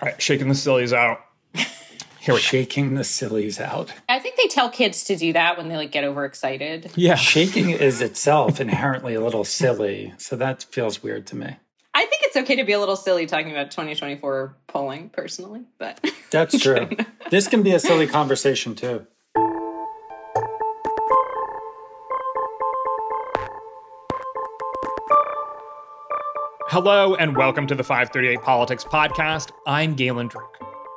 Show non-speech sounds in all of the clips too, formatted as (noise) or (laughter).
All right, shaking the sillies out. Here we Shaking the sillies out. I think they tell kids to do that when they like get overexcited. Yeah. Shaking is itself inherently a little silly. So that feels weird to me. I think it's okay to be a little silly talking about 2024 polling personally, but That's (laughs) true. this can be a silly conversation too. Hello and welcome to the 538 Politics Podcast. I'm Galen Druk.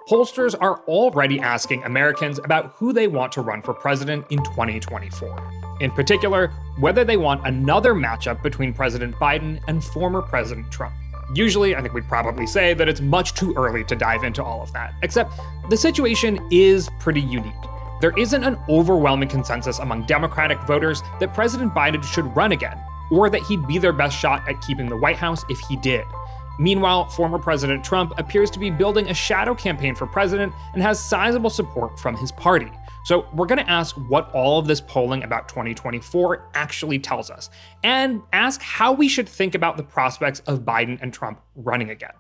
Pollsters are already asking Americans about who they want to run for president in 2024. In particular, whether they want another matchup between President Biden and former President Trump. Usually, I think we'd probably say that it's much too early to dive into all of that, except the situation is pretty unique. There isn't an overwhelming consensus among Democratic voters that President Biden should run again, or that he'd be their best shot at keeping the White House if he did. Meanwhile, former President Trump appears to be building a shadow campaign for president and has sizable support from his party. So, we're going to ask what all of this polling about 2024 actually tells us, and ask how we should think about the prospects of Biden and Trump running again.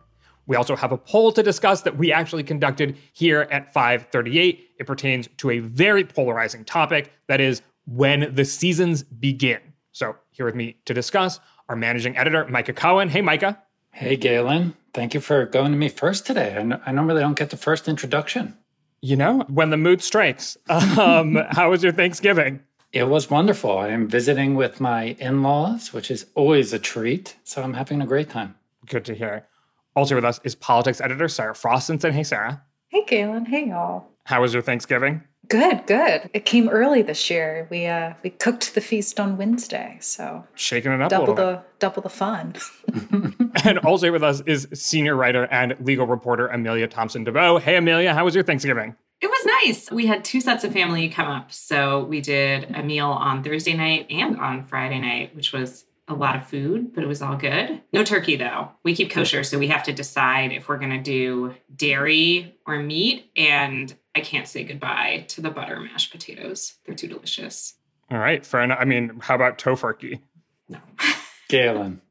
We also have a poll to discuss that we actually conducted here at 538. It pertains to a very polarizing topic that is when the seasons begin. So, here with me to discuss our managing editor, Micah Cohen. Hey, Micah. Hey, Galen. Thank you for going to me first today. I, n- I normally don't get the first introduction. You know, when the mood strikes. (laughs) Um, how was your Thanksgiving? It was wonderful. I am visiting with my in laws, which is always a treat. So I'm having a great time. Good to hear. Also with us is politics editor Sarah Frostenson. Hey, Sarah. Hey, Galen. Hey, y'all. How was your Thanksgiving? Good, good. It came early this year. We uh we cooked the feast on Wednesday, so Shaking it up double a little the double the fun. bit. (laughs) And also with us is senior writer and legal reporter Amelia Thomson DeVeaux. Hey, Amelia, how was your Thanksgiving? It was nice. We had two sets of family come up. So we did a meal on Thursday night and on Friday night, which was a lot of food, but it was all good. No turkey though. We keep kosher, so we have to decide if we're going to do dairy or meat. And I can't say goodbye to the butter mashed potatoes. They're too delicious. All right, fair enough. I mean, how about tofurkey? No. Galen.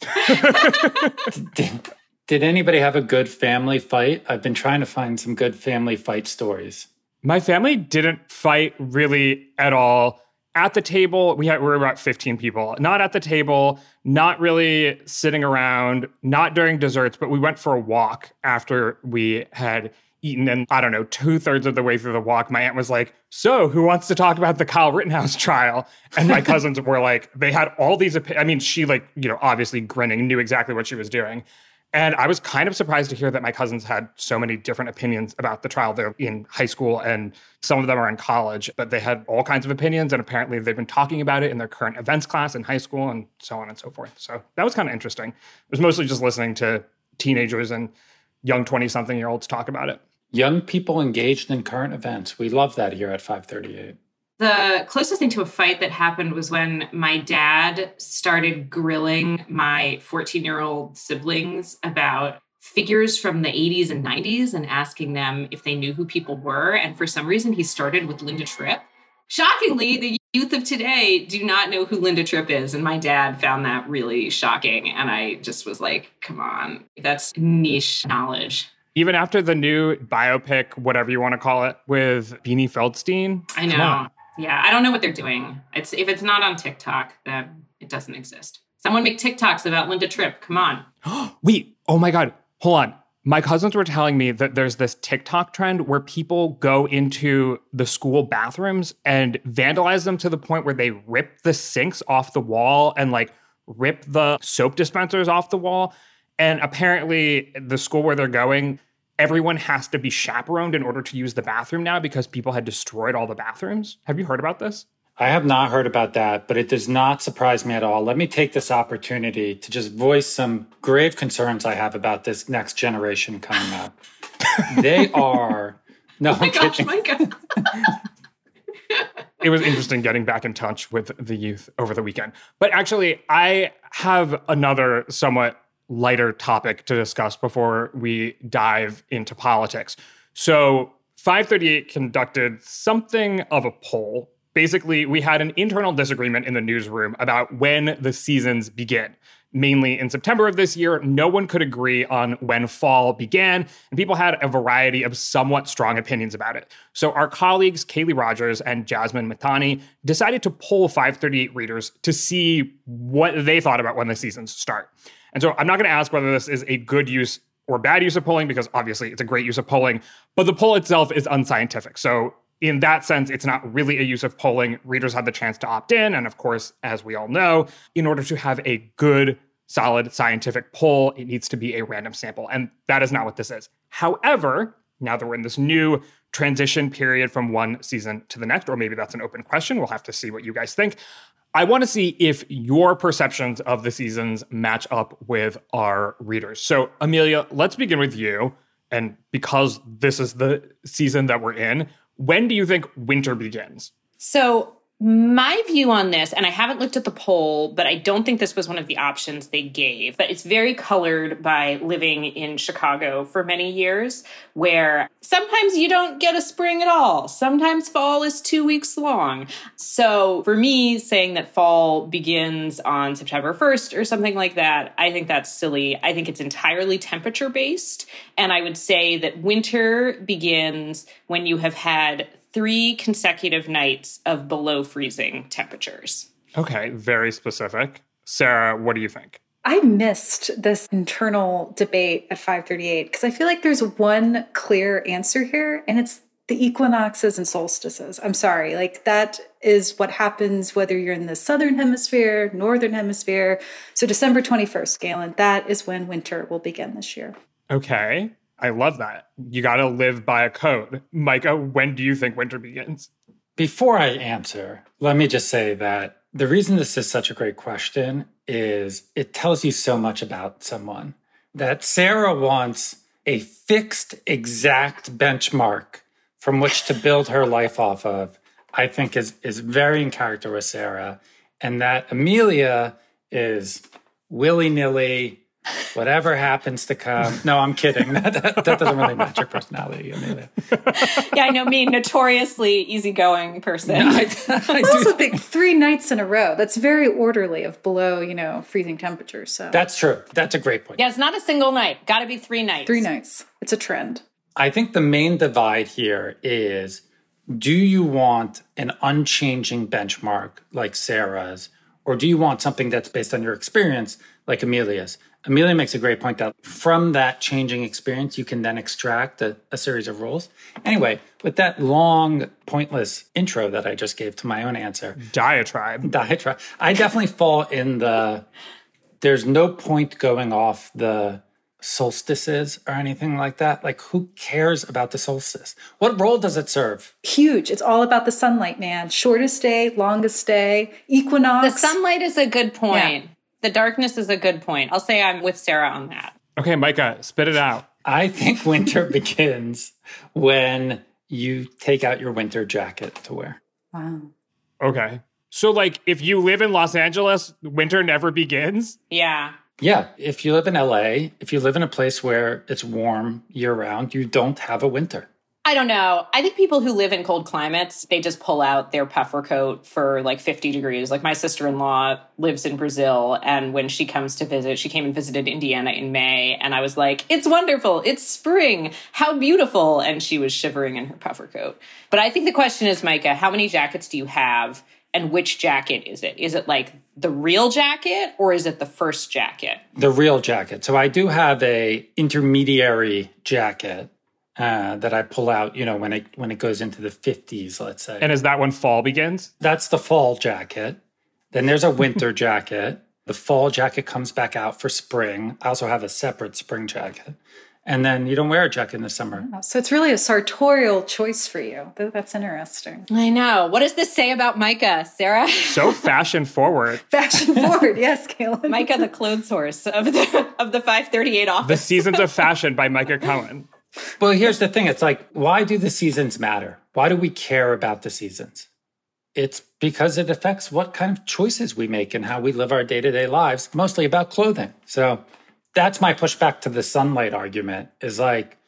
(laughs) (laughs) did, did anybody have a good family fight? I've been trying to find some good family fight stories. My family didn't fight really at all. At the table, we had we were about 15 people. Not at the table, not really sitting around, not during desserts, but we went for a walk after we had eaten. And I don't know, two thirds of the way through the walk, my aunt was like, So, who wants to talk about the Kyle Rittenhouse trial? And my (laughs) cousins were like, they had all these, opi- I mean, she, like, you know, obviously grinning, knew exactly what she was doing. And I was kind of surprised to hear that my cousins had so many different opinions about the trial. They're in high school and some of them are in college, but they had all kinds of opinions. And apparently they've been talking about it in their current events class in high school and so on and so forth. So that was kind of interesting. It was mostly just listening to teenagers and young 20 something year olds talk about it. Young people engaged in current events. We love that here at 538. The closest thing to a fight that happened was when my dad started grilling my 14 year old siblings about figures from the 80s and 90s and asking them if they knew who people were. And for some reason, he started with Linda Tripp. Shockingly, the youth of today do not know who Linda Tripp is. And my dad found that really shocking. And I just was like, come on, that's niche knowledge. Even after the new biopic, whatever you want to call it, with Beanie Feldstein. I know. Yeah, I don't know what they're doing. It's if it's not on TikTok, then it doesn't exist. Someone make TikToks about Linda Tripp. Come on. (gasps) Wait, oh my God, hold on. My cousins were telling me that there's this TikTok trend where people go into the school bathrooms and vandalize them to the point where they rip the sinks off the wall and like rip the soap dispensers off the wall. And apparently, the school where they're going, everyone has to be chaperoned in order to use the bathroom now because people had destroyed all the bathrooms. Have you heard about this? I have not heard about that, but it does not surprise me at all. Let me take this opportunity to just voice some grave concerns I have about this next generation coming up. (laughs) they are no, Oh my I'm gosh, kidding. Micah. it was interesting getting back in touch with the youth over the weekend. But actually, I have another somewhat lighter topic to discuss before we dive into politics. So, 538 conducted something of a poll. Basically, we had an internal disagreement in the newsroom about when the seasons begin. mainly in September of this year, no one could agree on when fall began, and people had a variety of somewhat strong opinions about it. So our colleagues, Kaleigh Rogers and Jasmine Mithani, decided to poll 538 readers to see what they thought about when the seasons start. And so I'm not going to ask whether this is a good use or bad use of polling because obviously it's a great use of polling, but the poll itself is unscientific. So in that sense, it's not really a use of polling. Readers had the chance to opt in. And of course, as we all know, in order to have a good, solid scientific poll, it needs to be a random sample. And that is not what this is. However, now that we're in this new transition period from one season to the next, or maybe that's an open question, we'll have to see what you guys think. I want to see if your perceptions of the seasons match up with our readers. So, Amelia, let's begin with you. And because this is the season that we're in, when do you think winter begins? So, my view on this, and I haven't looked at the poll, but I don't think this was one of the options they gave, but it's very colored by living in Chicago for many years, where sometimes you don't get a spring at all. Sometimes fall is two weeks long. So for me, saying that fall begins on September 1st or something like that, I think that's silly. I think it's entirely temperature based. And I would say that winter begins when you have had three consecutive nights of below freezing temperatures. Okay, very specific. Sarah, what do you think? I missed this internal debate at 538 because I feel like there's one clear answer here, and it's the equinoxes and solstices. I'm sorry, like that is what happens whether you're in the southern hemisphere, northern hemisphere. So December 21st, Galen, that is when winter will begin this year. Okay. I love that. You got to live by a code. Micah, when do you think winter begins? Before I answer, let me just say that the reason this is such a great question is it tells you so much about someone. That Sarah wants a fixed, exact benchmark from which to build her life off of, I think is, is very in character with Sarah. And that Amelia is willy nilly, whatever happens to come. No, I'm kidding. (laughs) That, that, that doesn't really match your personality, Amelia. yeah, I know me, notoriously easygoing person. I, I (laughs) Also, do, think three nights in a row. That's very orderly of below, you know, freezing temperatures. So that's true. That's a great point. Yeah, it's not a single night. Got to be three nights. three nights. It's a trend. I think the main divide here is do you want an unchanging benchmark like Sarah's, or do you want something that's based on your experience like Amelia's? Amelia makes a great point that from that changing experience, you can then extract a, a, series of rules. Anyway, with that long, pointless intro that I just gave to my own answer, diatribe, diatribe, I definitely fall in the there's no point going off the solstices or anything like that. Like, who cares about the solstice? What role does it serve? Huge. It's all about the sunlight, man. Shortest day, longest day, equinox. The sunlight is a good point. Yeah. The darkness is a good point. I'll say I'm with Sarah on that. Okay, Micah, spit it out. I think (laughs) winter begins when you take out your winter jacket to wear. Wow. Okay. So, like, if you live in Los Angeles, winter never begins? Yeah. Yeah. If you live in LA, if you live in a place where it's warm year round, you don't have a winter. I don't know. I think people who live in cold climates, they just pull out their puffer coat for like 50 degrees. Like my sister in law lives in Brazil. And when she comes to visit, she came and visited Indiana in May. And I was like, it's wonderful. It's spring. How beautiful. And she was shivering in her puffer coat. But I think the question is, Micah, how many jackets do you have? And which jacket is it? Is it like the real jacket or is it the first jacket? The real jacket. So I do have a intermediary jacket uh, that I pull out, you know, when it when it goes into the 50s, let's say. And is that when fall begins? That's the fall jacket. Then there's a winter (laughs) jacket. The fall jacket comes back out for spring. I also have a separate spring jacket. And then you don't wear a jacket in the summer. So it's really a sartorial choice for you. That's interesting. I know. What does this say about Micah, Sarah? (laughs) So fashion forward. fashion (laughs) forward, yes, Kaylin. Micah, the clothes horse of the of the 538 office. The Seasons of Fashion by Micah Cohen. Well, here's the thing. It's like, why do the seasons matter? Why do we care about the seasons? It's because it affects what kind of choices we make and how we live our day to day lives, mostly about clothing. So that's my pushback to the sunlight argument is like,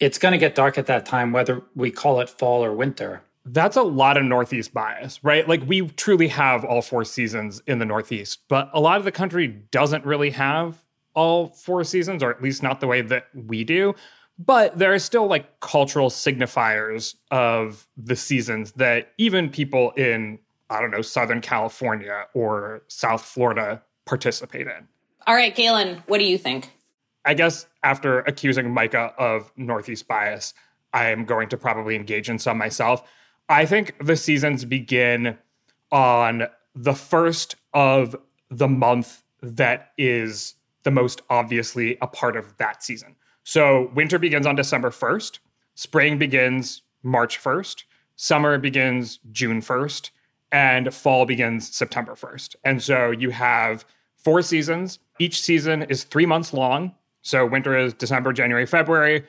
it's going to get dark at that time, whether we call it fall or winter. That's a lot of Northeast bias, right? Like we truly have all four seasons in the Northeast, but a lot of the country doesn't really have all four seasons, or at least not the way that we do. But there are still like cultural signifiers of the seasons that even people in, I don't know, Southern California or South Florida participate in. All right, Galen, what do you think? I guess after accusing Micah of Northeast bias, I am going to probably engage in some myself. I think the seasons begin on the first of the month that is the most obviously a part of that season. So winter begins on December 1st, spring begins March 1st, summer begins June 1st, and fall begins September 1st. And so you have four seasons. Each season is three months long. So winter is December, January, February.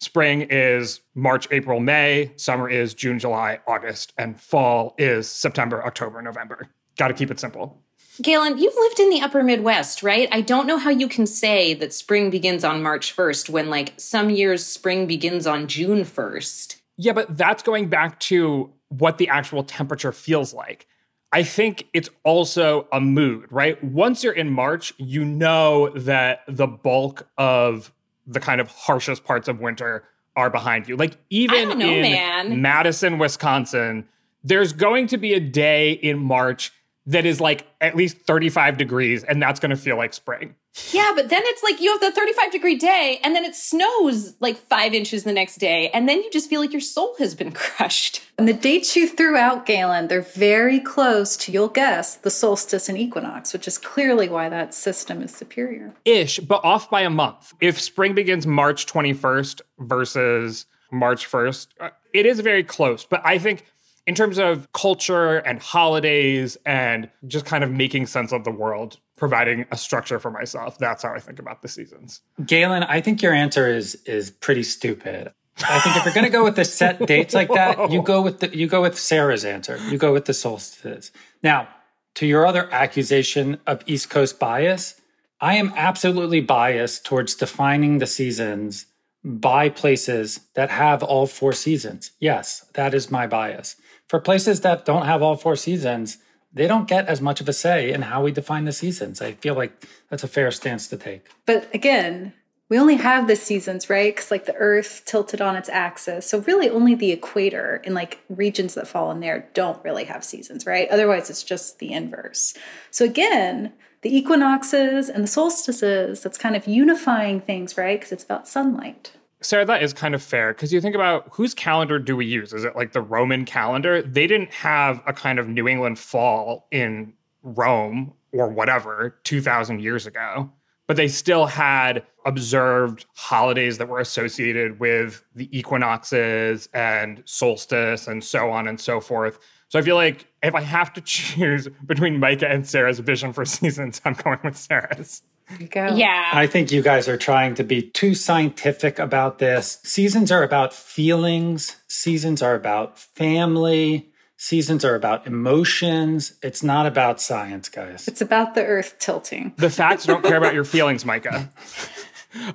Spring is March, April, May. Summer is June, July, August. And fall is September, October, November. Got to keep it simple. Galen, you've lived in the upper Midwest, right? I don't know how you can say that spring begins on March 1st when, like, some years spring begins on June 1st. Yeah, but that's going back to what the actual temperature feels like. I think it's also a mood, right? Once you're in March, you know that the bulk of the kind of harshest parts of winter are behind you. Like even know, in man. Madison, Wisconsin, there's going to be a day in March that is like at least 35 degrees and that's going to feel like spring. Yeah, but then it's like you have the 35 degree day and then it snows like five inches the next day. And then you just feel like your soul has been (laughs) crushed. And the dates you threw out, Galen, they're very close to, you'll guess, the solstice and equinox, which is clearly why that system is superior. Ish, but off by a month. If spring begins March 21st versus March 1st, uh, it is very close. But I think in terms of culture and holidays and just kind of making sense of the world, providing a structure for myself, that's how I think about the seasons. Galen, I think your answer is is pretty stupid. I think if you're going to go with the set (laughs) dates like that, you go with the you go with Sarah's answer. You go with the solstices. Now, to your other accusation of East Coast bias, I am absolutely biased towards defining the seasons by places that have all four seasons. Yes, that is my bias. For places that don't have all four seasons, they don't get as much of a say in how we define the seasons. I feel like that's a fair stance to take. But again, we only have the seasons, right? Because like the Earth tilted on its axis. So really only the equator and like regions that fall in there don't really have seasons, right? Otherwise, it's just the inverse. So again, the equinoxes and the solstices, that's kind of unifying things, right? Because it's about sunlight. Sarah, that is kind of fair because you think about whose calendar do we use? Is it like the Roman calendar? They didn't have a kind of New England fall in Rome or whatever 2,000 years ago, but they still had observed holidays that were associated with the equinoxes and solstice and so on and so forth. So I feel like if I have to (laughs) choose between Micah and Sarah's vision for seasons, I'm going with Sarah's. There you go. Yeah. I think you guys are trying to be too scientific about this. Seasons are about feelings, seasons are about family, seasons are about emotions. It's not about science, guys. It's about the Earth tilting. The facts don't care about your feelings, Micah. (laughs)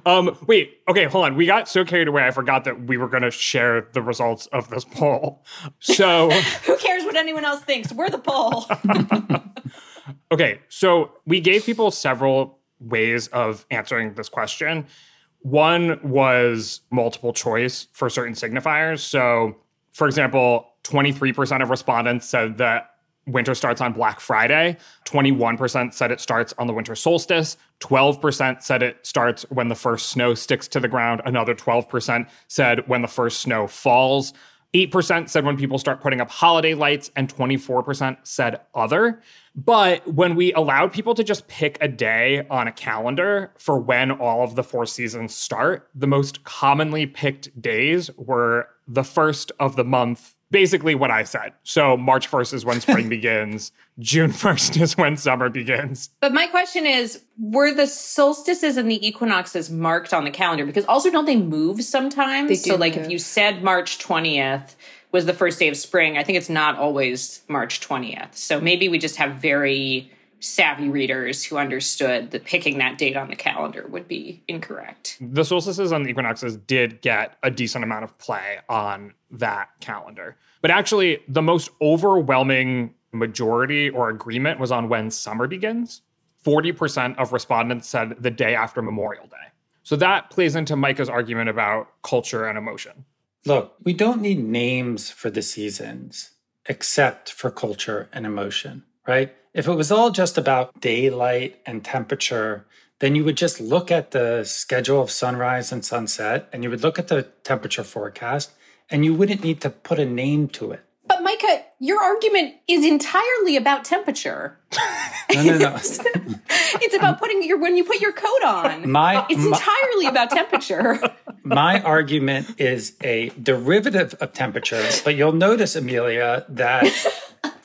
Um, wait, okay, hold on. We got so carried away, I forgot that we were going to share the results of this poll. So, (laughs) Who cares what anyone else thinks? We're the poll. (laughs) okay, so we gave people several ways of answering this question. One was multiple choice for certain signifiers. So, for example, 23% of respondents said that winter starts on Black Friday. 21% said it starts on the winter solstice. 12% said it starts when the first snow sticks to the ground. Another 12% said when the first snow falls. 8% said when people start putting up holiday lights, and 24% said other. But when we allowed people to just pick a day on a calendar for when all of the four seasons start, the most commonly picked days were the first of the month basically what I said. So March 1st is when spring (laughs) begins, June 1st is when summer begins. but my question is were the solstices and the equinoxes marked on the calendar? Because also, don't they move sometimes? They do so, like, if you said March 20th was the first day of spring, I think it's not always March 20th. So maybe we just have very savvy readers who understood that picking that date on the calendar would be incorrect. The solstices and the equinoxes did get a decent amount of play on that calendar. But actually, the most overwhelming majority or agreement was on when summer begins. 40% of respondents said the day after Memorial Day. So that plays into Micah's argument about culture and emotion. Look, we don't need names for the seasons except for culture and emotion, right? If it was all just about daylight and temperature, then you would just look at the schedule of sunrise and sunset and you would look at the temperature forecast and you wouldn't need to put a name to it. But Micah, your argument is entirely about temperature. No, no, no. (laughs) it's about putting your when you put your coat on. My, it's my, entirely about temperature. my argument is a derivative of temperature, but you'll notice, Amelia, that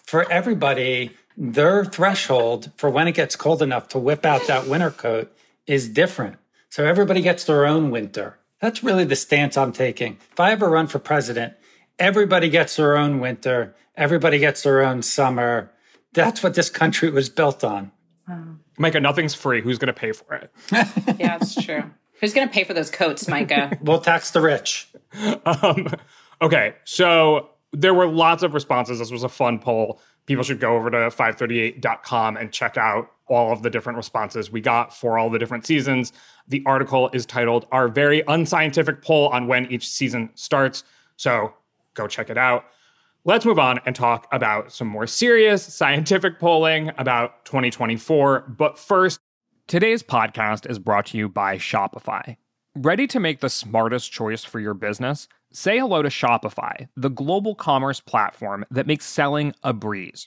for everybody, their threshold for when it gets cold enough to whip out that winter coat is different. So everybody gets their own winter. That's really the stance I'm taking. If I ever run for president, everybody gets their own winter, everybody gets their own summer. That's what this country was built on. Micah, nothing's free. Who's going to pay for it? (laughs) yeah, it's true. Who's going to pay for those coats, Micah? (laughs) we'll tax the rich. Um, okay, so there were lots of responses. This was a fun poll. People should go over to 538.com and check out all of the different responses we got for all the different seasons. The article is titled Our Very Unscientific Poll on When Each Season Starts. So go check it out. Let's move on and talk about some more serious scientific polling about 2024. But first, today's podcast is brought to you by Shopify. Ready to make the smartest choice for your business? Say hello to Shopify, the global commerce platform that makes selling a breeze.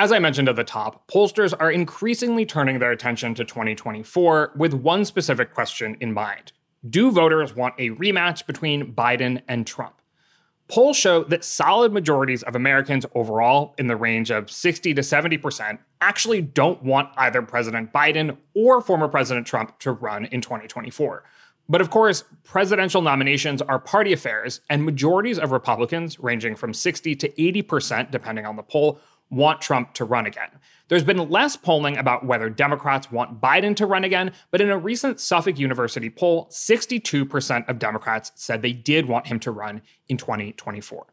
As I mentioned at the top, pollsters are increasingly turning their attention to 2024 with one specific question in mind Do voters want a rematch between Biden and Trump? Polls show that solid majorities of Americans overall, in the range of 60 to 70%, actually don't want either President Biden or former President Trump to run in 2024. But of course, presidential nominations are party affairs, and majorities of Republicans, ranging from 60 to 80%, depending on the poll, want Trump to run again. There's been less polling about whether Democrats want Biden to run again, but in a recent Suffolk University poll, 62% of Democrats said they did want him to run in 2024.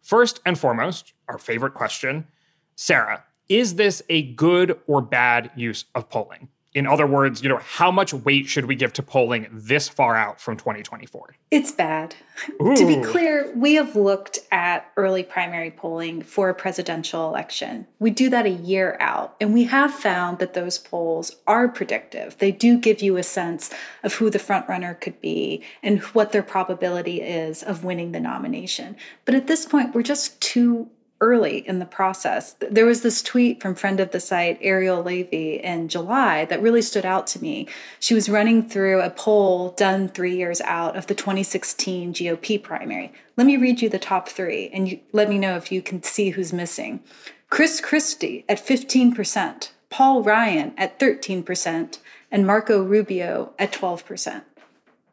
First and foremost, our favorite question Sarah, is this a good or bad use of polling? In other words, you know, how much weight should we give to polling this far out from 2024? It's bad. Ooh. (laughs) To be clear, we have looked at early primary polling for a presidential election. We do that a year out, and we have found that those polls are predictive. They do give you a sense of who the frontrunner could be and what their probability is of winning the nomination. But at this point, we're just too early in the process. There was this tweet from friend of the site, Ariel Levy, in July that really stood out to me. She was running through a poll done three years out of the 2016 GOP primary. Let me read you the top three and you, let me know if you can see who's missing. Chris Christie at 15%, Paul Ryan at 13%, and Marco Rubio at 12%.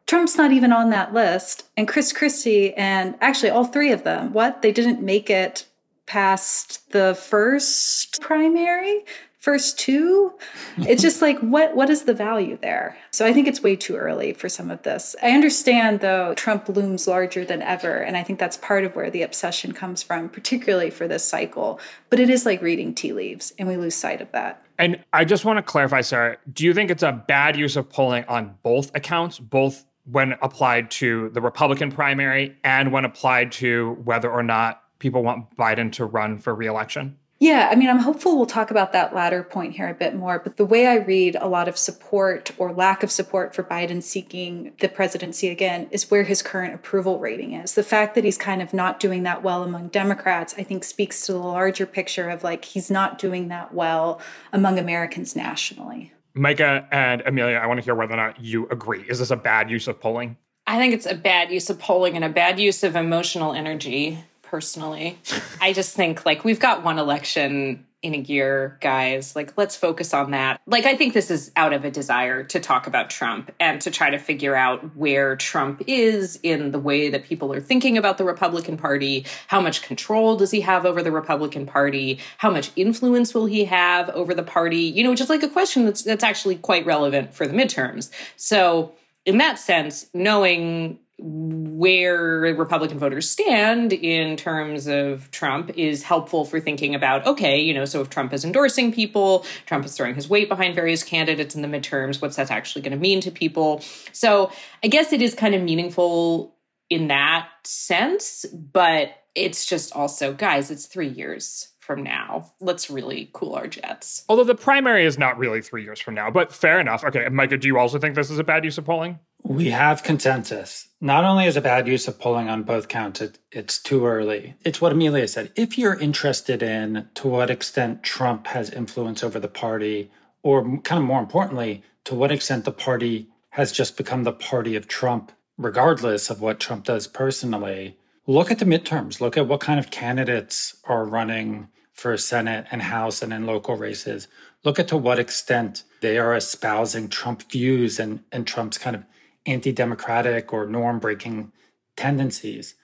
Trump's not even on that list. And Chris Christie and actually all three of them, what? They didn't make it past the first primary first two it's just like what what is the value there? So i think it's way too early for some of this. I understand though trump looms larger than ever and i think that's part of where the obsession comes from particularly for this cycle. But it is like reading tea leaves and we lose sight of that. And i just want to clarify sarah do you think it's a bad use of polling on both accounts both when applied to the republican primary and when applied to whether or not people want biden to run for reelection yeah, I mean, I'm hopeful we'll talk about that latter point here a bit more. But the way I read a lot of support or lack of support for Biden seeking the presidency again is where his current approval rating is. The fact that he's kind of not doing that well among Democrats, I think, speaks to the larger picture of like he's not doing that well among Americans nationally. Micah and Amelia, I want to hear whether or not you agree. Is this a bad use of polling? I think it's a bad use of polling and a bad use of emotional energy personally. I just think like we've got one election in a year, guys. Like, let's focus on that. Like, I think this is out of a desire to talk about Trump and to try to figure out where Trump is in the way that people are thinking about the Republican Party. How much control does he have over the Republican Party? How much influence will he have over the party? You know, just like a question that's that's actually quite relevant for the midterms. So, in that sense, knowing where Republican voters stand in terms of Trump is helpful for thinking about okay, you know, so if Trump is endorsing people, Trump is throwing his weight behind various candidates in the midterms, what's that actually going to mean to people? So I guess it is kind of meaningful in that sense, but it's just also, guys, it's three years from now. Let's really cool our jets. Although the primary is not really three years from now, but fair enough. Okay, Micah, do you also think this is a bad use of polling? We have consensus. Not only is a bad use of polling on both counts, it, it's too early. It's what Amelia said. If you're interested in to what extent Trump has influence over the party, or kind of more importantly, to what extent the party has just become the party of Trump, regardless of what Trump does personally, look at the midterms. Look at what kind of candidates are running for Senate and House and in local races. Look at to what extent they are espousing Trump views and, and Trump's kind of anti democratic or norm breaking tendencies.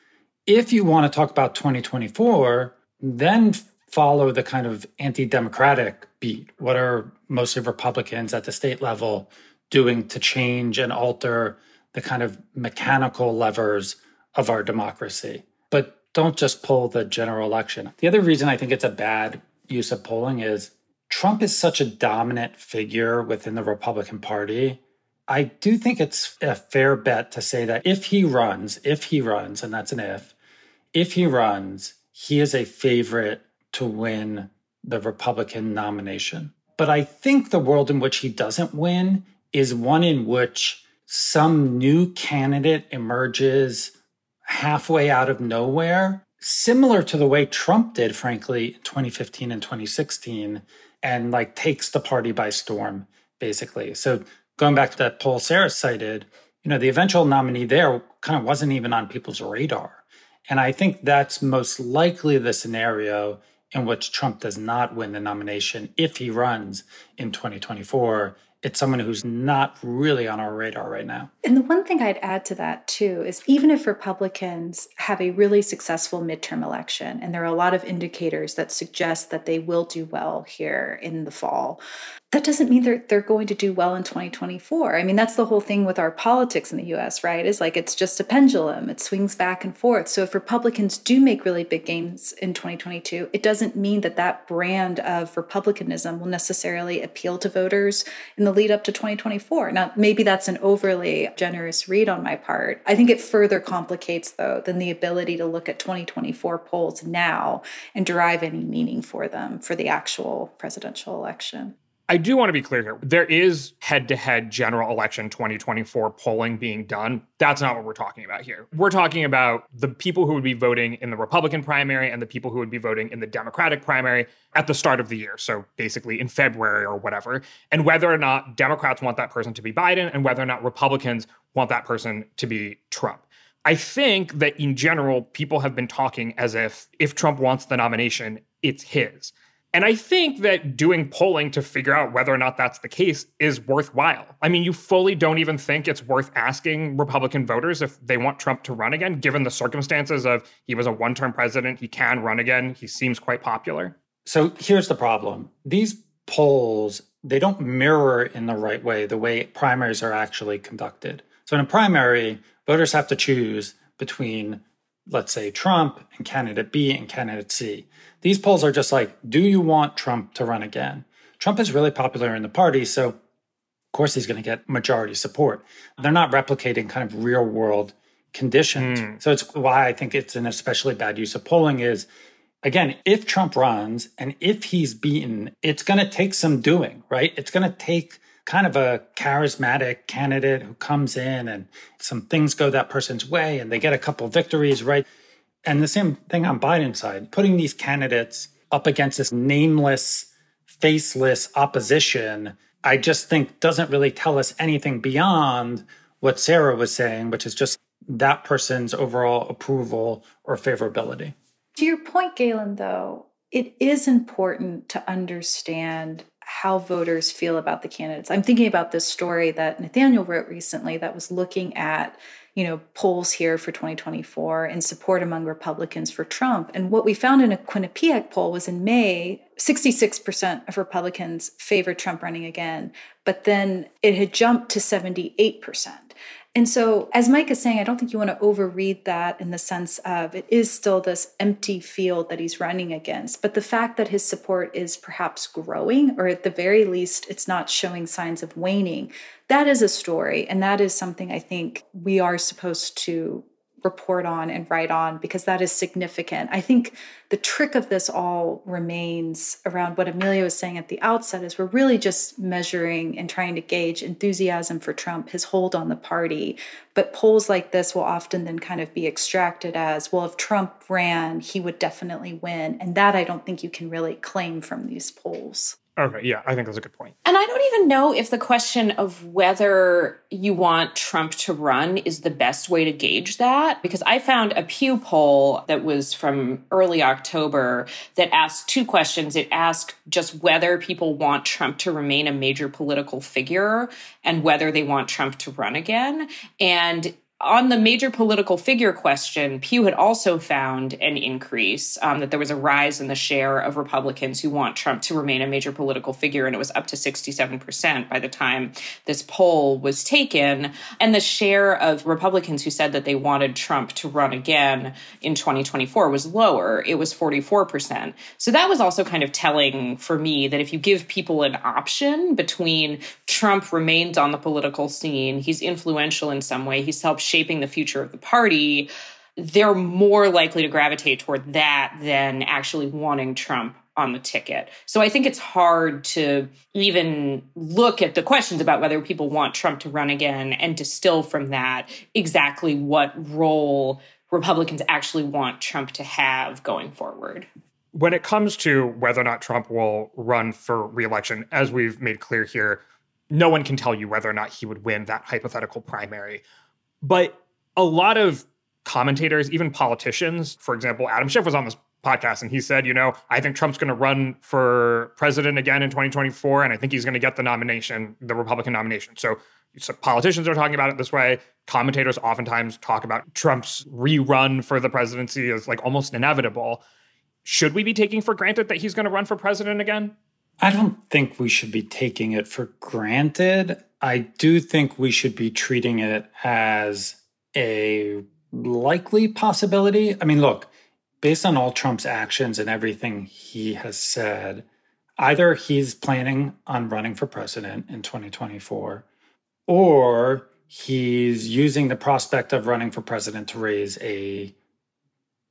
If you want to talk about 2024, then follow the kind of anti democratic beat. What are mostly Republicans at the state level doing to change and alter the kind of mechanical levers of our democracy? But don't just pull the general election. The other reason I think it's a bad use of polling is Trump is such a dominant figure within the Republican Party I do think it's a fair bet to say that if he runs, if he runs, and that's an if, if he runs, he is a favorite to win the Republican nomination. But I think the world in which he doesn't win is one in which some new candidate emerges halfway out of nowhere, similar to the way Trump did, frankly, in 2015 and 2016, and like takes the party by storm, basically. So going back to that poll Sarah cited, you know, the eventual nominee there kind of wasn't even on people's radar. And I think that's most likely the scenario in which Trump does not win the nomination if he runs in 2024 it's someone who's not really on our radar right now. And the one thing I'd add to that too is even if Republicans have a really successful midterm election, and there are a lot of indicators that suggest that they will do well here in the fall, that doesn't mean they're they're going to do well in 2024. I mean, that's the whole thing with our politics in the US, right? Is like it's just a pendulum. It swings back and forth. So if Republicans do make really big gains in 2022, it doesn't mean that that brand of republicanism will necessarily appeal to voters in the lead up to 2024. Now, maybe that's an overly generous read on my part. I think it further complicates though than the ability to look at 2024 polls now and derive any meaning for them for the actual presidential election. I do want to be clear here. There is head to head general election 2024 polling being done. That's not what we're talking about here. We're talking about the people who would be voting in the Republican primary and the people who would be voting in the Democratic primary at the start of the year. So basically in February or whatever. And whether or not Democrats want that person to be Biden and whether or not Republicans want that person to be Trump. I think that in general, people have been talking as if if Trump wants the nomination, it's his. And I think that doing polling to figure out whether or not that's the case is worthwhile. I mean, you fully don't even think it's worth asking Republican voters if they want Trump to run again, given the circumstances of he was a one term president, he can run again, he seems quite popular. So here's the problem these polls, they don't mirror in the right way the way primaries are actually conducted. So in a primary, voters have to choose between, let's say, Trump and candidate B and candidate C. These polls are just like, do you want Trump to run again? Trump is really popular in the party, so of course he's going to get majority support. They're not replicating kind of real world conditions. Mm. So it's why I think it's an especially bad use of polling is again, if Trump runs and if he's beaten, it's going to take some doing, right? It's going to take kind of a charismatic candidate who comes in and some things go that person's way and they get a couple victories, right? And the same thing on Biden's side, putting these candidates up against this nameless, faceless opposition, I just think doesn't really tell us anything beyond what Sarah was saying, which is just that person's overall approval or favorability. To your point, Galen, though, it is important to understand how voters feel about the candidates. I'm thinking about this story that Nathaniel wrote recently that was looking at, you know, polls here for 2024 and support among Republicans for Trump. And what we found in a Quinnipiac poll was in May, 66% of Republicans favored Trump running again, but then it had jumped to 78%. And so, as Mike is saying, I don't think you want to overread that in the sense of it is still this empty field that he's running against. But the fact that his support is perhaps growing, or at the very least, it's not showing signs of waning, that is a story. And that is something I think we are supposed to report on and write on because that is significant. I think the trick of this all remains around what Amelia was saying at the outset is we're really just measuring and trying to gauge enthusiasm for Trump, his hold on the party. But polls like this will often then kind of be extracted as, well, if Trump ran, he would definitely win. And that I don't think you can really claim from these polls. Okay, yeah, I think that's a good point. And I don't even know if the question of whether you want Trump to run is the best way to gauge that, because I found a Pew poll that was from early October that asked two questions. It asked just whether people want Trump to remain a major political figure and whether they want Trump to run again. And on the major political figure question, Pew had also found an increase, um, that there was a rise in the share of Republicans who want Trump to remain a major political figure, and it was up to 67% by the time this poll was taken. And the share of Republicans who said that they wanted Trump to run again in 2024 was lower. It was 44%. So that was also kind of telling for me that if you give people an option between Trump remains on the political scene, he's influential in some way, he's helped shaping the future of the party, they're more likely to gravitate toward that than actually wanting Trump on the ticket. So I think it's hard to even look at the questions about whether people want Trump to run again and distill from that exactly what role Republicans actually want Trump to have going forward. When it comes to whether or not Trump will run for reelection, as we've made clear here, no one can tell you whether or not he would win that hypothetical primary. But a lot of commentators, even politicians, for example, Adam Schiff was on this podcast and he said, you know, I think Trump's going to run for president again in 2024 and I think he's going to get the nomination, the Republican nomination. So, so politicians are talking about it this way. Commentators oftentimes talk about Trump's rerun for the presidency as like almost inevitable. Should we be taking for granted that he's going to run for president again? I don't think we should be taking it for granted. I do think we should be treating it as a likely possibility. I mean, look, based on all Trump's actions and everything he has said, either he's planning on running for president in 2024 or he's using the prospect of running for president to raise a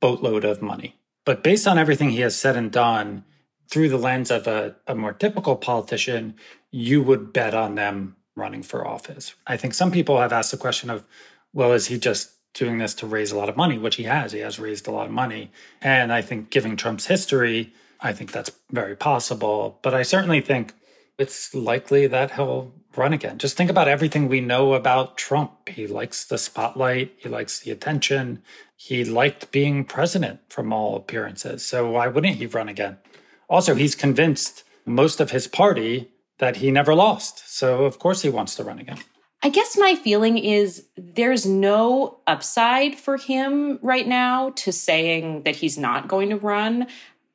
boatload of money. But based on everything he has said and done, through the lens of a, a more typical politician, you would bet on them running for office. I think some people have asked the question of, well, is he just doing this to raise a lot of money, which he has. He has raised a lot of money. And I think, given Trump's history, I think that's very possible. But I certainly think it's likely that he'll run again. Just think about everything we know about Trump. He likes the spotlight, he likes the attention, he liked being president from all appearances. So why wouldn't he run again? Also, he's convinced most of his party that he never lost. So, of course, he wants to run again. I guess my feeling is there's no upside for him right now to saying that he's not going to run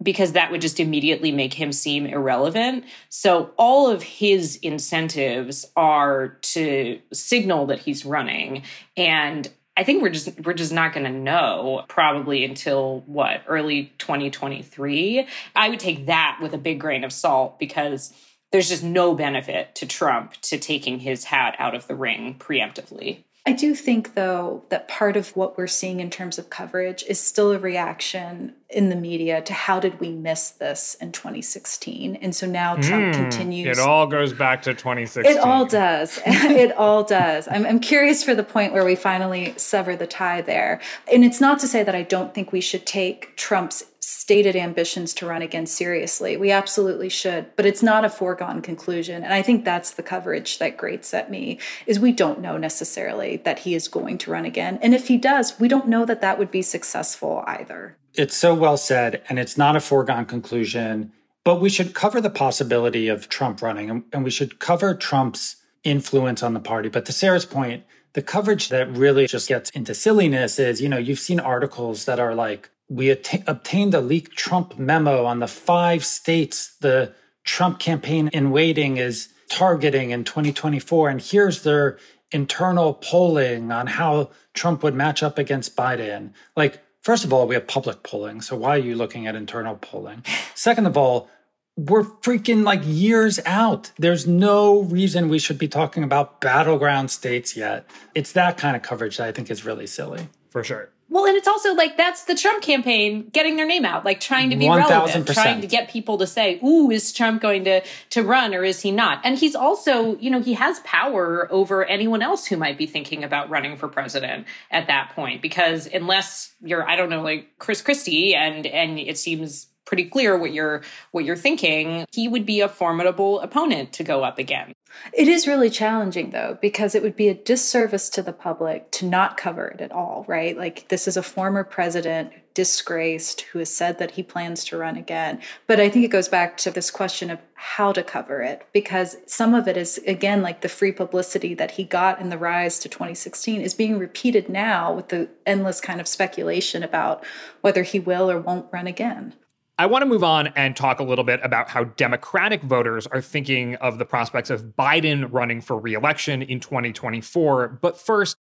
because that would just immediately make him seem irrelevant. So all of his incentives are to signal that he's running and I think we're just we're just not going to know probably until what early 2023. I would take that with a big grain of salt because there's just no benefit to Trump to taking his hat out of the ring preemptively. I do think, though, that part of what we're seeing in terms of coverage is still a reaction in the media to how did we miss this in 2016? And so now Trump mm, continues. It all goes back to 2016. It all does. (laughs) it all does. I'm, I'm curious for the point where we finally sever the tie there. And it's not to say that I don't think we should take Trump's stated ambitions to run again seriously. We absolutely should, but it's not a foregone conclusion. And I think that's the coverage that grates at me is we don't know necessarily that he is going to run again. And if he does, we don't know that that would be successful either. It's so well said and it's not a foregone conclusion, but we should cover the possibility of Trump running and we should cover Trump's influence on the party. But to Sarah's point, the coverage that really just gets into silliness is, you know, you've seen articles that are like we obtained a leaked Trump memo on the five states the Trump campaign in waiting is targeting in 2024. And here's their internal polling on how Trump would match up against Biden. Like, first of all, we have public polling. So why are you looking at internal polling? Second of all, we're freaking like years out. There's no reason we should be talking about battleground states yet. It's that kind of coverage that I think is really silly. For sure. Well, and it's also like that's the Trump campaign getting their name out, like trying to be 1, relevant, trying to get people to say, "Ooh, is Trump going to to run or is he not?" And he's also, you know, he has power over anyone else who might be thinking about running for president at that point because unless you're I don't know, like Chris Christie and and it seems pretty clear what you're what you're thinking, he would be a formidable opponent to go up again. It is really challenging though, because it would be a disservice to the public to not cover it at all, right? Like, this is a former president, disgraced, who has said that he plans to run again. But I think it goes back to this question of how to cover it, because some of it is, again, like the free publicity that he got in the rise to 2016 is being repeated now with the endless kind of speculation about whether he will or won't run again. I want to move on and talk a little bit about how Democratic voters are thinking of the prospects of Biden running for reelection in 2024. But first,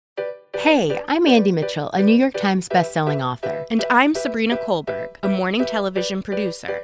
Hey, I'm Andie Mitchell, a New York Times bestselling author. And I'm Sabrina Kohlberg, a morning television producer.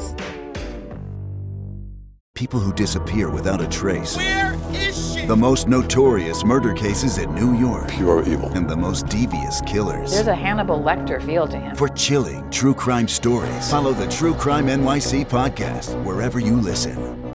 people who disappear without a trace. Where is she? The most notorious murder cases in New York. Pure evil. And the most devious killers. There's a Hannibal Lecter feel to him. For chilling true crime stories, follow the True Crime NYC podcast wherever you listen.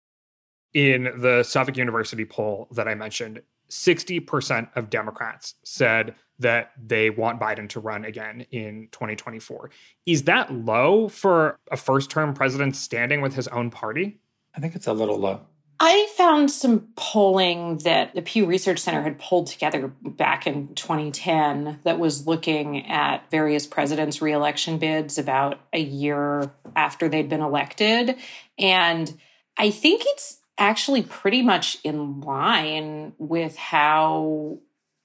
In the Suffolk University poll that I mentioned, 60% of Democrats said that they want Biden to run again in 2024. Is that low for a first term president standing with his own party? I think it's a little low. I found some polling that the Pew Research Center had pulled together back in 2010 that was looking at various presidents' reelection bids about a year after they'd been elected. And I think it's actually pretty much in line with how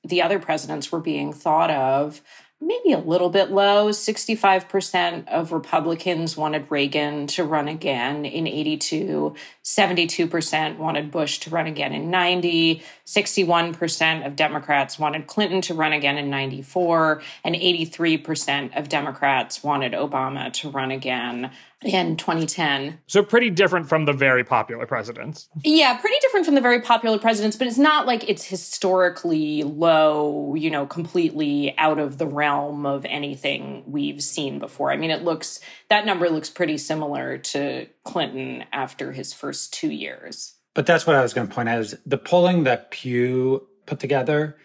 the other presidents were being thought of maybe a little bit low. 65% of Republicans wanted Reagan to run again in 82. 72% wanted Bush to run again in 90. 61% of Democrats wanted Clinton to run again in 94. And 83% of Democrats wanted Obama to run again in 2010. So pretty different from the very popular presidents. Yeah, pretty different from the very popular presidents, but it's not like it's historically low, you know, completely out of the realm of anything we've seen before. I mean, it looks that number looks pretty similar to Clinton after his first 2 years. But that's what I was going to point out is the polling that Pew put together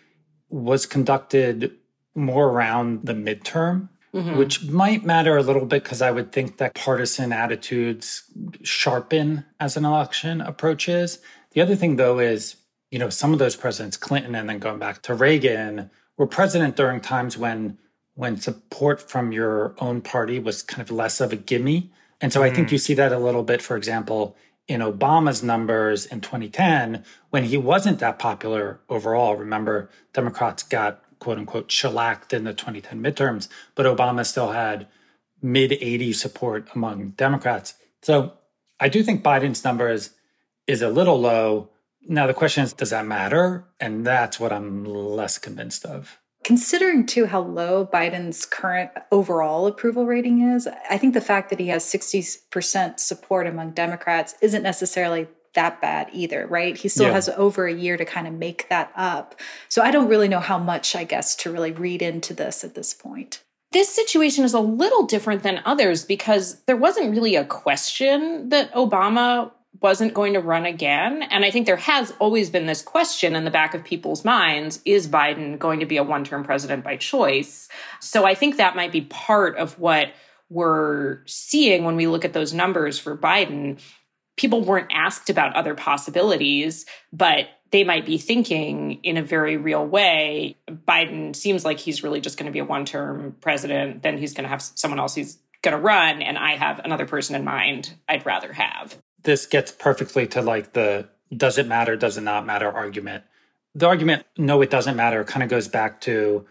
was conducted more around the midterm mm-hmm. which might matter a little bit because I would think that partisan attitudes sharpen as an election approaches. The other thing, though, is you know some of those presidents, Clinton, and then going back to Reagan, were president during times when when support from your own party was kind of less of a gimme. And so mm. I think you mm. see that a little bit, for example, in Obama's numbers in 2010, when he wasn't that popular overall. Remember, Democrats got quote unquote shellacked in the 2010 midterms, but Obama still had mid 80 support among Democrats. So I do think Biden's numbers is a little low. Now the question is, does that matter? And that's what I'm less convinced of. Considering too how low Biden's current overall approval rating is, I think the fact that he has 60% support among Democrats isn't necessarily that bad either, right? He still yeah. has over a year to kind of make that up. So I don't really know how much, I guess, to really read into this at this point. This situation is a little different than others because there wasn't really a question that Obama wasn't going to run again. And I think there has always been this question in the back of people's minds is Biden going to be a one term president by choice? So I think that might be part of what we're seeing when we look at those numbers for Biden people weren't asked about other possibilities, but they might be thinking in a very real way Biden seems like he's really just going to be a one term president. Then he's going to have someone else who's going to run. And I have another person in mind I'd rather have. This gets perfectly to like the does it matter, does it not matter argument. The argument, no, it doesn't matter, kind of goes back to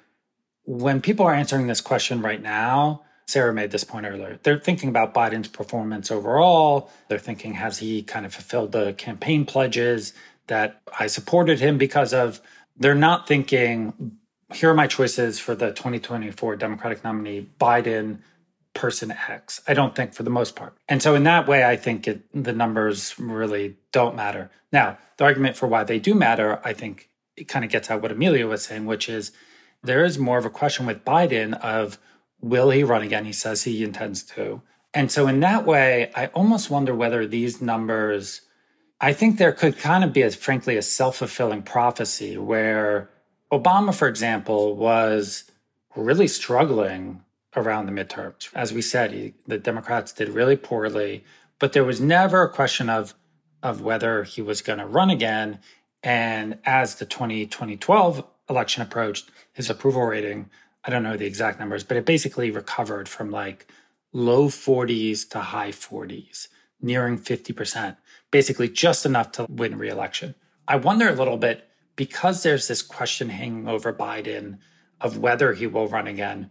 when people are answering this question right now, Sarah made this point earlier. They're thinking about Biden's performance overall. They're thinking, has he kind of fulfilled the campaign pledges that I supported him because of? They're not thinking, here are my choices for the 2024 Democratic nominee, Biden, person X. I don't think for the most part. And so, in that way, I think it, the numbers really don't matter. Now, the argument for why they do matter, I think it kind of gets at what Amelia was saying, which is there is more of a question with Biden of, Will he run again? He says he intends to. And so, in that way, I almost wonder whether these numbers, I think there could kind of be, a, frankly, a self fulfilling prophecy where Obama, for example, was really struggling around the midterms. As we said, he, the Democrats did really poorly, but there was never a question of, of whether he was going to run again. And as the 2012 election approached, his approval rating I don't know the exact numbers, but it basically recovered from like low 40s to high 40s, nearing 50%, basically just enough to win re-election. I wonder a little bit because there's this question hanging over Biden of whether he will run again,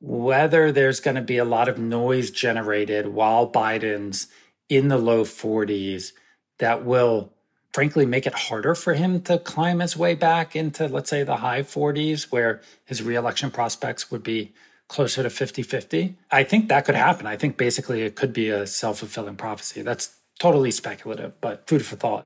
whether there's going to be a lot of noise generated while Biden's in the low 40s that will frankly make it harder for him to climb his way back into, let's say, the high 40s, where his reelection prospects would be closer to 50 50. I think that could happen. I think basically it could be a self fulfilling prophecy. That's totally speculative, but food for thought.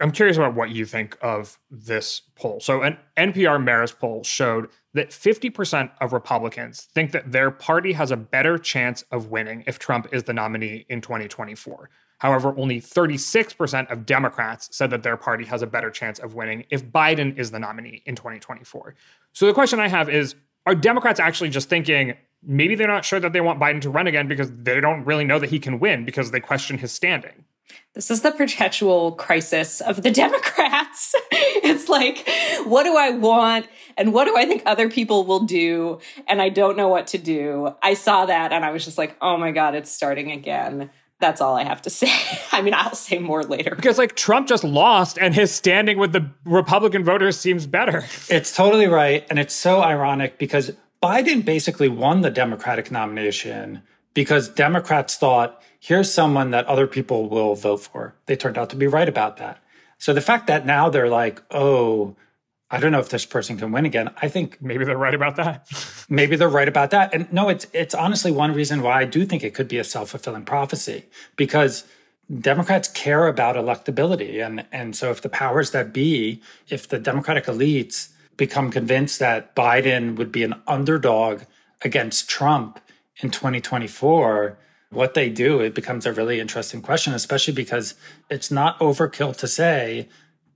I'm curious about what you think of this poll. So, an NPR Marist poll showed that 50% of Republicans think that their party has a better chance of winning if Trump is the nominee in 2024. However, only 36% of Democrats said that their party has a better chance of winning if Biden is the nominee in 2024. So the question I have is Are Democrats actually just thinking maybe they're not sure that they want Biden to run again because they don't really know that he can win because they question his standing? This is the perpetual crisis of the (laughs) Democrats. it's like, what do I want? And what do I think other people will do? And I don't know what to do. I saw that and I was just like, oh my God, it's starting again that's all I have to (laughs) say. I mean, I'll say more later. Because like Trump just lost and his standing with the Republican voters seems better. (laughs) It's totally right. And it's so ironic because Biden basically won the Democratic nomination because Democrats thought, here's someone that other people will vote for. They turned out to be right about that. So the fact that now they're like, oh, I don't know if this person can win again. I think maybe they're right about that. (laughs) maybe they're right about that. And no, it's it's honestly one reason why I do think it could be a self-fulfilling prophecy because Democrats care about electability and and so if the powers that be, if the Democratic elites become convinced that Biden would be an underdog against Trump in 2024, what they do, it becomes a really interesting question, especially because it's not overkill to say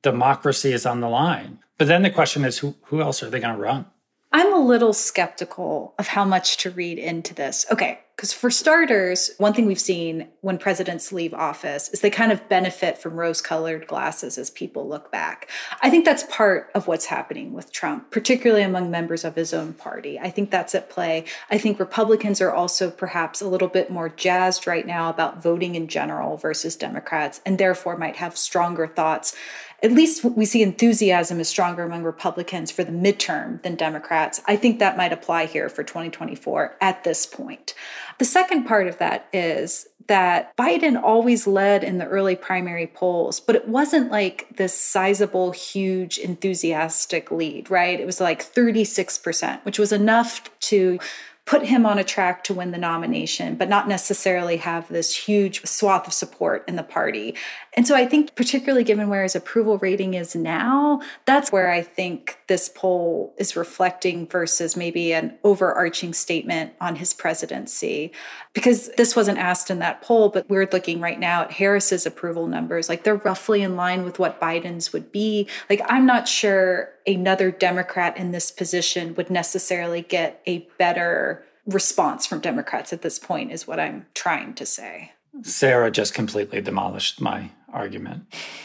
democracy is on the line. But then the question is, who, who else are they going to run? I'm a little skeptical of how much to read into this. Okay, because for starters, one thing we've seen when presidents leave office is they kind of benefit from rose colored glasses as people look back. I think that's part of what's happening with Trump, particularly among members of his own party. I think that's at play. I think Republicans are also perhaps a little bit more jazzed right now about voting in general versus Democrats, and therefore might have stronger thoughts at least we see enthusiasm is stronger among Republicans for the midterm than Democrats. I think that might apply here for 2024 at this point. The second part of that is that Biden always led in the early primary polls, but it wasn't like this sizable, huge, enthusiastic lead, right? It was like 36%, which was enough to put him on a track to win the nomination, but not necessarily have this huge swath of support in the party. And so I think, particularly given where his approval rating is now, that's where I think this poll is reflecting versus maybe an overarching statement on his presidency. Because this wasn't asked in that poll, but we're looking right now at Harris's approval numbers. Like they're roughly in line with what Biden's would be. Like I'm not sure another Democrat in this position would necessarily get a better response from Democrats at this point, is what I'm trying to say. Sarah just completely demolished my argument.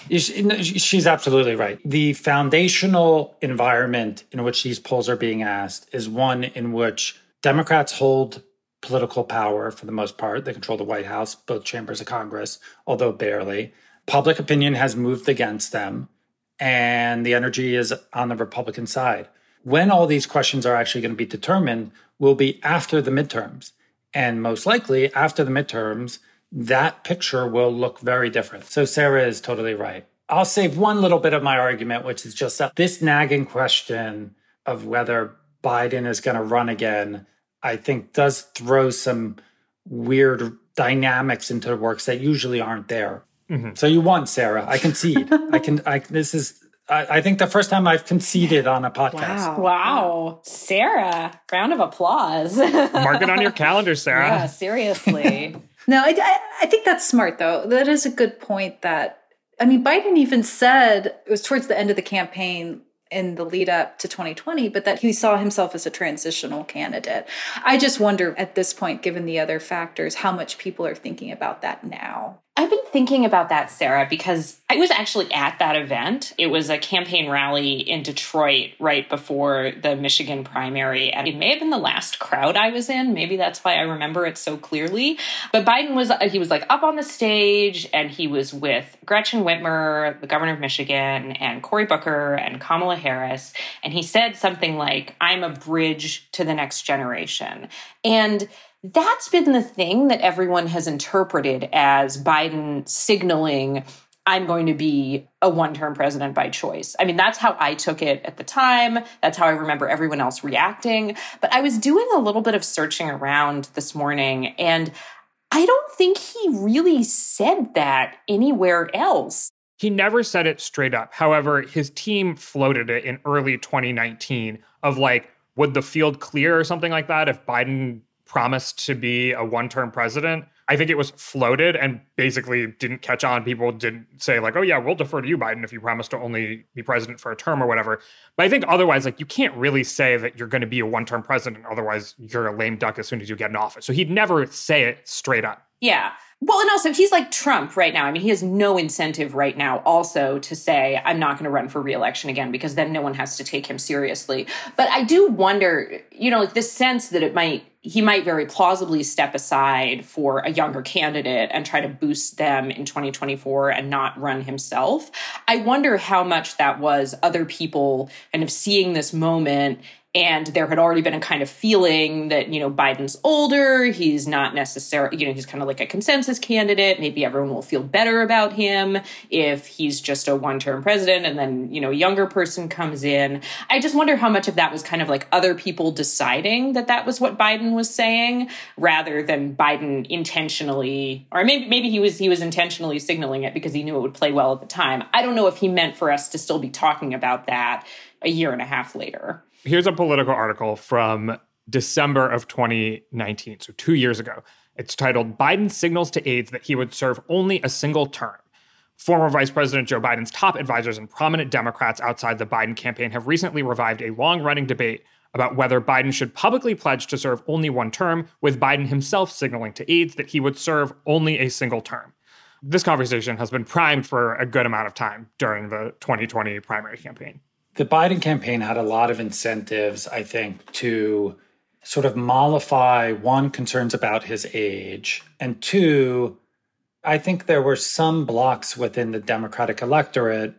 She's absolutely right. The foundational environment in which these polls are being asked is one in which Democrats hold political power for the most part. They control the White House, both chambers of Congress, although barely. Public opinion has moved against them and the energy is on the Republican side. When all these questions are actually going to be determined will be after the midterms. And most likely, after the midterms, that picture will look very different. So Sarah is totally right. I'll save one little bit of my argument, which is just that this nagging question of whether Biden is going to run again, I think does throw some weird dynamics into the works that usually aren't there. Mm-hmm. So you won, Sarah. I concede. I can. I this is. I, I, think the first time I've conceded on a podcast. Wow. wow. Sarah, round of applause. (laughs) Mark it on your calendar, Sarah. Yeah, seriously. (laughs) no, I, I, I think that's smart, though. That is a good point that, I mean, Biden even said it was towards the end of the campaign in the lead up to 2020, but that he saw himself as a transitional candidate. I just wonder at this point, given the other factors, how much people are thinking about that now. I've been thinking about that, Sarah, because I was actually at that event. It was a campaign rally in Detroit right before the Michigan primary. And it may have been the last crowd I was in. Maybe that's why I remember it so clearly. But Biden was, he was like up on the stage and he was with Gretchen Whitmer, the governor of Michigan, and Cory Booker and Kamala Harris. And he said something like, I'm a bridge to the next generation. And that's been the thing that everyone has interpreted as Biden signaling I'm going to be a one term president by choice. I mean, that's how I took it at the time. That's how I remember everyone else reacting. But I was doing a little bit of searching around this morning, and I don't think he really said that anywhere else. He never said it straight up. However, his team floated it in early 2019 of like, would the field clear or something like that if Biden promised to be a one term president. I think it was floated and basically didn't catch on. People didn't say, like, oh, yeah, we'll defer to you, Biden, if you promise to only be president for a term or whatever. But I think otherwise, like, you can't really say that you're going to be a one term president. Otherwise, you're a lame duck as soon as you get in office. So he'd never say it straight up. Yeah. Well, and also he's like Trump right now. I mean, he has no incentive right now also to say, I'm not going to run for reelection again because then no one has to take him seriously. But I do wonder, you know, like this sense that it might, he might very plausibly step aside for a younger candidate and try to boost them in 2024 and not run himself. I wonder how much that was other people kind of seeing this moment and there had already been a kind of feeling that, you know, Biden's older. He's not necessarily, you know, he's kind of like a consensus candidate. Maybe everyone will feel better about him if he's just a one term president and then, you know, a younger person comes in. I just wonder how much of that was kind of like other people deciding that that was what Biden was saying rather than Biden intentionally, or maybe, maybe he was, he was intentionally signaling it because he knew it would play well at the time. I don't know if he meant for us to still be talking about that a year and a half later. Here's a Politico article from December of 2019, so two years ago. It's titled Biden Signals to Aides That He Would Serve Only a Single Term. Former Vice President Joe Biden's top advisors and prominent Democrats outside the Biden campaign have recently revived a long running debate about whether Biden should publicly pledge to serve only one term, with Biden himself signaling to aides that he would serve only a single term. This conversation has been primed for a good amount of time during the 2020 primary campaign. The Biden campaign had a lot of incentives, I think, to sort of mollify one, concerns about his age, and two, I think there were some blocks within the Democratic electorate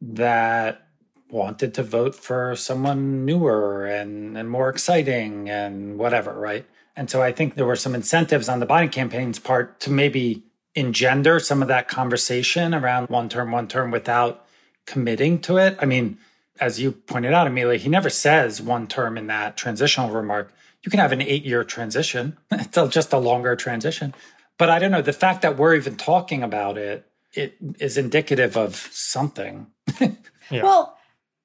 that wanted to vote for someone newer and, and more exciting and whatever, right? And so I think there were some incentives on the Biden campaign's part to maybe engender some of that conversation around one term, one term without committing to it. I mean, as you pointed out, Amelia, he never says one term in that transitional remark. You can have an eight year transition, (laughs) it's just a longer transition. But I don't know, the fact that we're even talking about it, it is indicative of something. (laughs) Yeah. Well,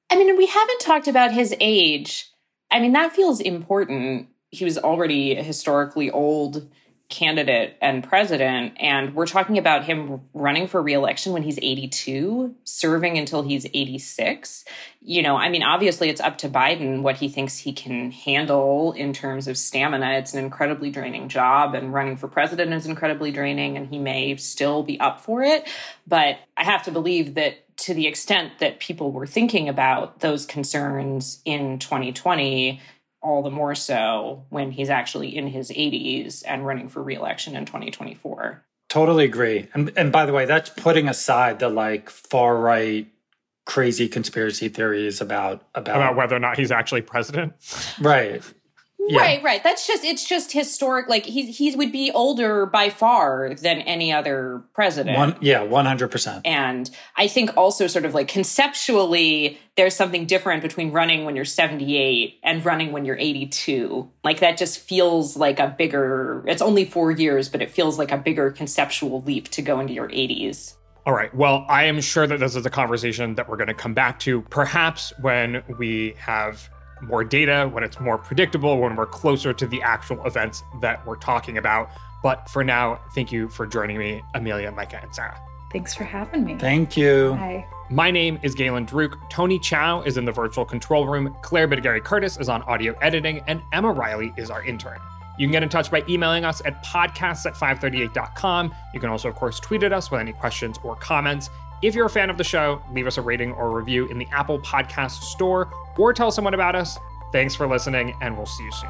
I mean, we haven't talked about his age. I mean, that feels important. He was already historically old candidate and president. And we're talking about him running for reelection when he's 82, serving until he's 86. You know, I mean, obviously it's up to Biden what he thinks he can handle in terms of stamina. It's an incredibly draining job, and running for president is incredibly draining, and he may still be up for it. But I have to believe that to the extent that people were thinking about those concerns in 2020, all the more so when he's actually in his 80s and running for reelection in 2024. Totally agree. And and by the way, that's putting aside the like far right crazy conspiracy theories about about, about whether or not he's actually president. right. Yeah. Right, right. That's just it's just historic. Like he he would be older by far than any other president. One, yeah, one hundred percent. And I think also sort of like conceptually, there's something different between running when you're 78 and running when you're 82. Like that just feels like a bigger. It's only four years, but it feels like a bigger conceptual leap to go into your 80s. All right. Well, I am sure that this is a conversation that we're going to come back to, perhaps when we have more data, when it's more predictable, when we're closer to the actual events that we're talking about. But for now, thank you for joining me, Amelia, Micah, and Sarah. Thanks for having me. Thank you. Bye. My name is Galen Druk. Tony Chow is in the virtual control room. Claire Bidigare Curtis is on audio editing, and Emma Riley is our intern. You can get in touch by emailing us at podcasts at 538.com. You can also, of course, tweet at us with any questions or comments. If you're a fan of the show, leave us a rating or review in the Apple Podcast Store or tell someone about us. Thanks for listening, and we'll see you soon.